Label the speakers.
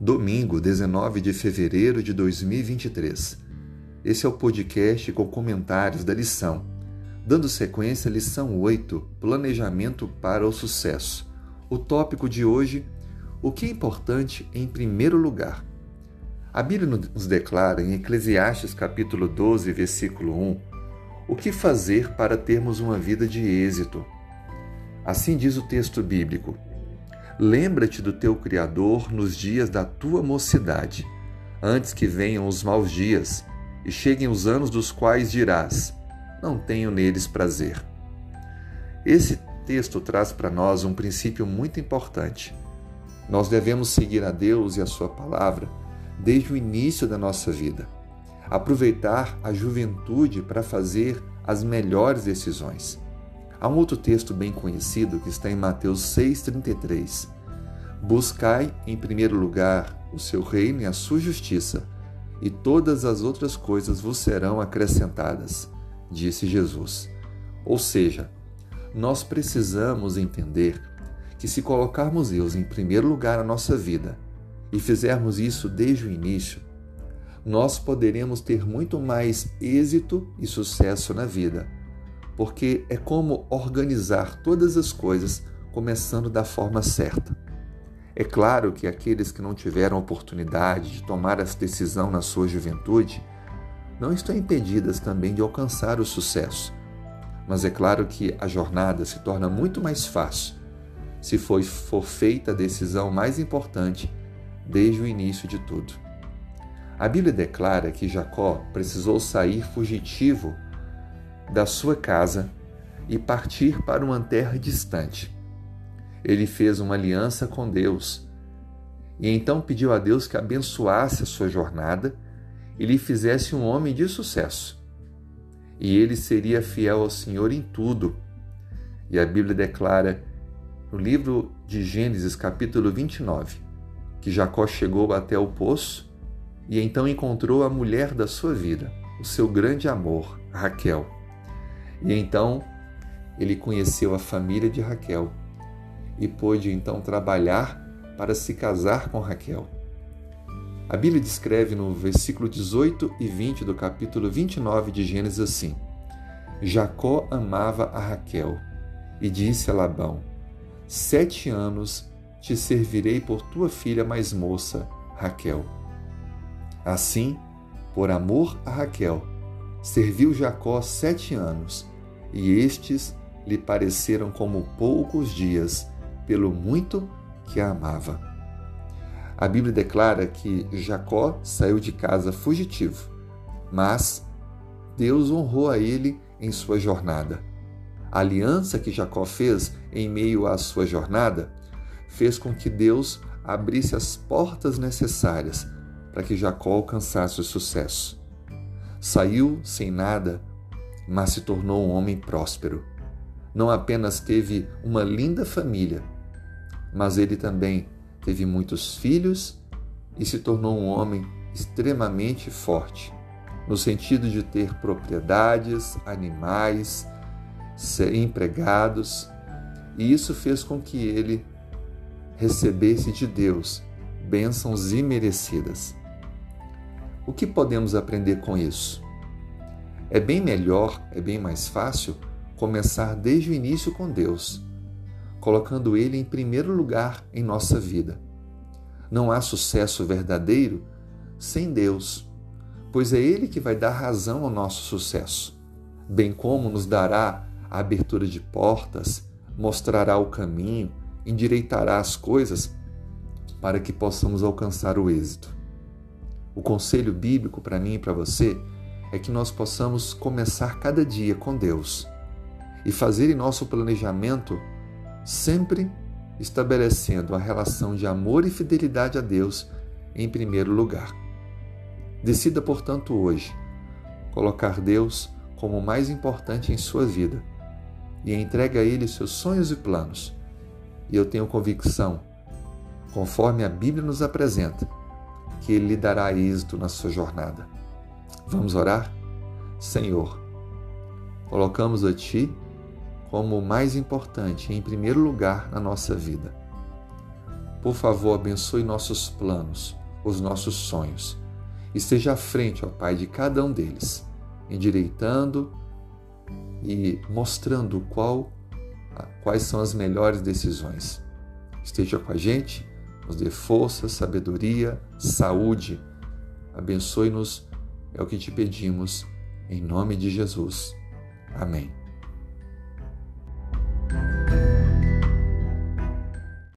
Speaker 1: Domingo, 19 de fevereiro de 2023. Esse é o podcast com comentários da lição. Dando sequência à lição 8, Planejamento para o Sucesso. O tópico de hoje, o que é importante em primeiro lugar. A Bíblia nos declara em Eclesiastes capítulo 12, versículo 1, o que fazer para termos uma vida de êxito. Assim diz o texto bíblico: Lembra-te do teu Criador nos dias da tua mocidade, antes que venham os maus dias e cheguem os anos dos quais dirás: Não tenho neles prazer. Esse texto traz para nós um princípio muito importante. Nós devemos seguir a Deus e a Sua palavra desde o início da nossa vida. Aproveitar a juventude para fazer as melhores decisões. Há um outro texto bem conhecido que está em Mateus 6,33. Buscai em primeiro lugar o seu reino e a sua justiça, e todas as outras coisas vos serão acrescentadas, disse Jesus. Ou seja, nós precisamos entender que se colocarmos Deus em primeiro lugar na nossa vida e fizermos isso desde o início, nós poderemos ter muito mais êxito e sucesso na vida porque é como organizar todas as coisas começando da forma certa. É claro que aqueles que não tiveram oportunidade de tomar essa decisão na sua juventude não estão impedidas também de alcançar o sucesso. Mas é claro que a jornada se torna muito mais fácil se for, for feita a decisão mais importante desde o início de tudo. A Bíblia declara que Jacó precisou sair fugitivo da sua casa e partir para uma terra distante. Ele fez uma aliança com Deus e então pediu a Deus que abençoasse a sua jornada e lhe fizesse um homem de sucesso. E ele seria fiel ao Senhor em tudo. E a Bíblia declara no livro de Gênesis, capítulo 29, que Jacó chegou até o poço e então encontrou a mulher da sua vida, o seu grande amor, Raquel. E então ele conheceu a família de Raquel e pôde então trabalhar para se casar com Raquel. A Bíblia descreve no versículo 18 e 20 do capítulo 29 de Gênesis assim: Jacó amava a Raquel e disse a Labão: Sete anos te servirei por tua filha mais moça, Raquel. Assim, por amor a Raquel, Serviu Jacó sete anos, e estes lhe pareceram como poucos dias, pelo muito que a amava. A Bíblia declara que Jacó saiu de casa fugitivo, mas Deus honrou a ele em sua jornada. A aliança que Jacó fez em meio à sua jornada fez com que Deus abrisse as portas necessárias para que Jacó alcançasse o sucesso. Saiu sem nada, mas se tornou um homem próspero. Não apenas teve uma linda família, mas ele também teve muitos filhos e se tornou um homem extremamente forte, no sentido de ter propriedades, animais, ser empregados, e isso fez com que ele recebesse de Deus bênçãos imerecidas. O que podemos aprender com isso? É bem melhor, é bem mais fácil começar desde o início com Deus, colocando Ele em primeiro lugar em nossa vida. Não há sucesso verdadeiro sem Deus, pois é Ele que vai dar razão ao nosso sucesso, bem como nos dará a abertura de portas, mostrará o caminho, endireitará as coisas para que possamos alcançar o êxito. O conselho bíblico para mim e para você é que nós possamos começar cada dia com Deus e fazer em nosso planejamento sempre estabelecendo a relação de amor e fidelidade a Deus em primeiro lugar. Decida, portanto, hoje colocar Deus como o mais importante em sua vida e entregue a Ele seus sonhos e planos. E eu tenho convicção, conforme a Bíblia nos apresenta, que lhe dará êxito na sua jornada. Vamos orar? Senhor, colocamos a Ti como o mais importante, em primeiro lugar na nossa vida. Por favor, abençoe nossos planos, os nossos sonhos. Esteja à frente, ó Pai, de cada um deles, endireitando e mostrando qual, quais são as melhores decisões. Esteja com a gente, nos dê força, sabedoria, saúde. Abençoe-nos, é o que te pedimos, em nome de Jesus. Amém.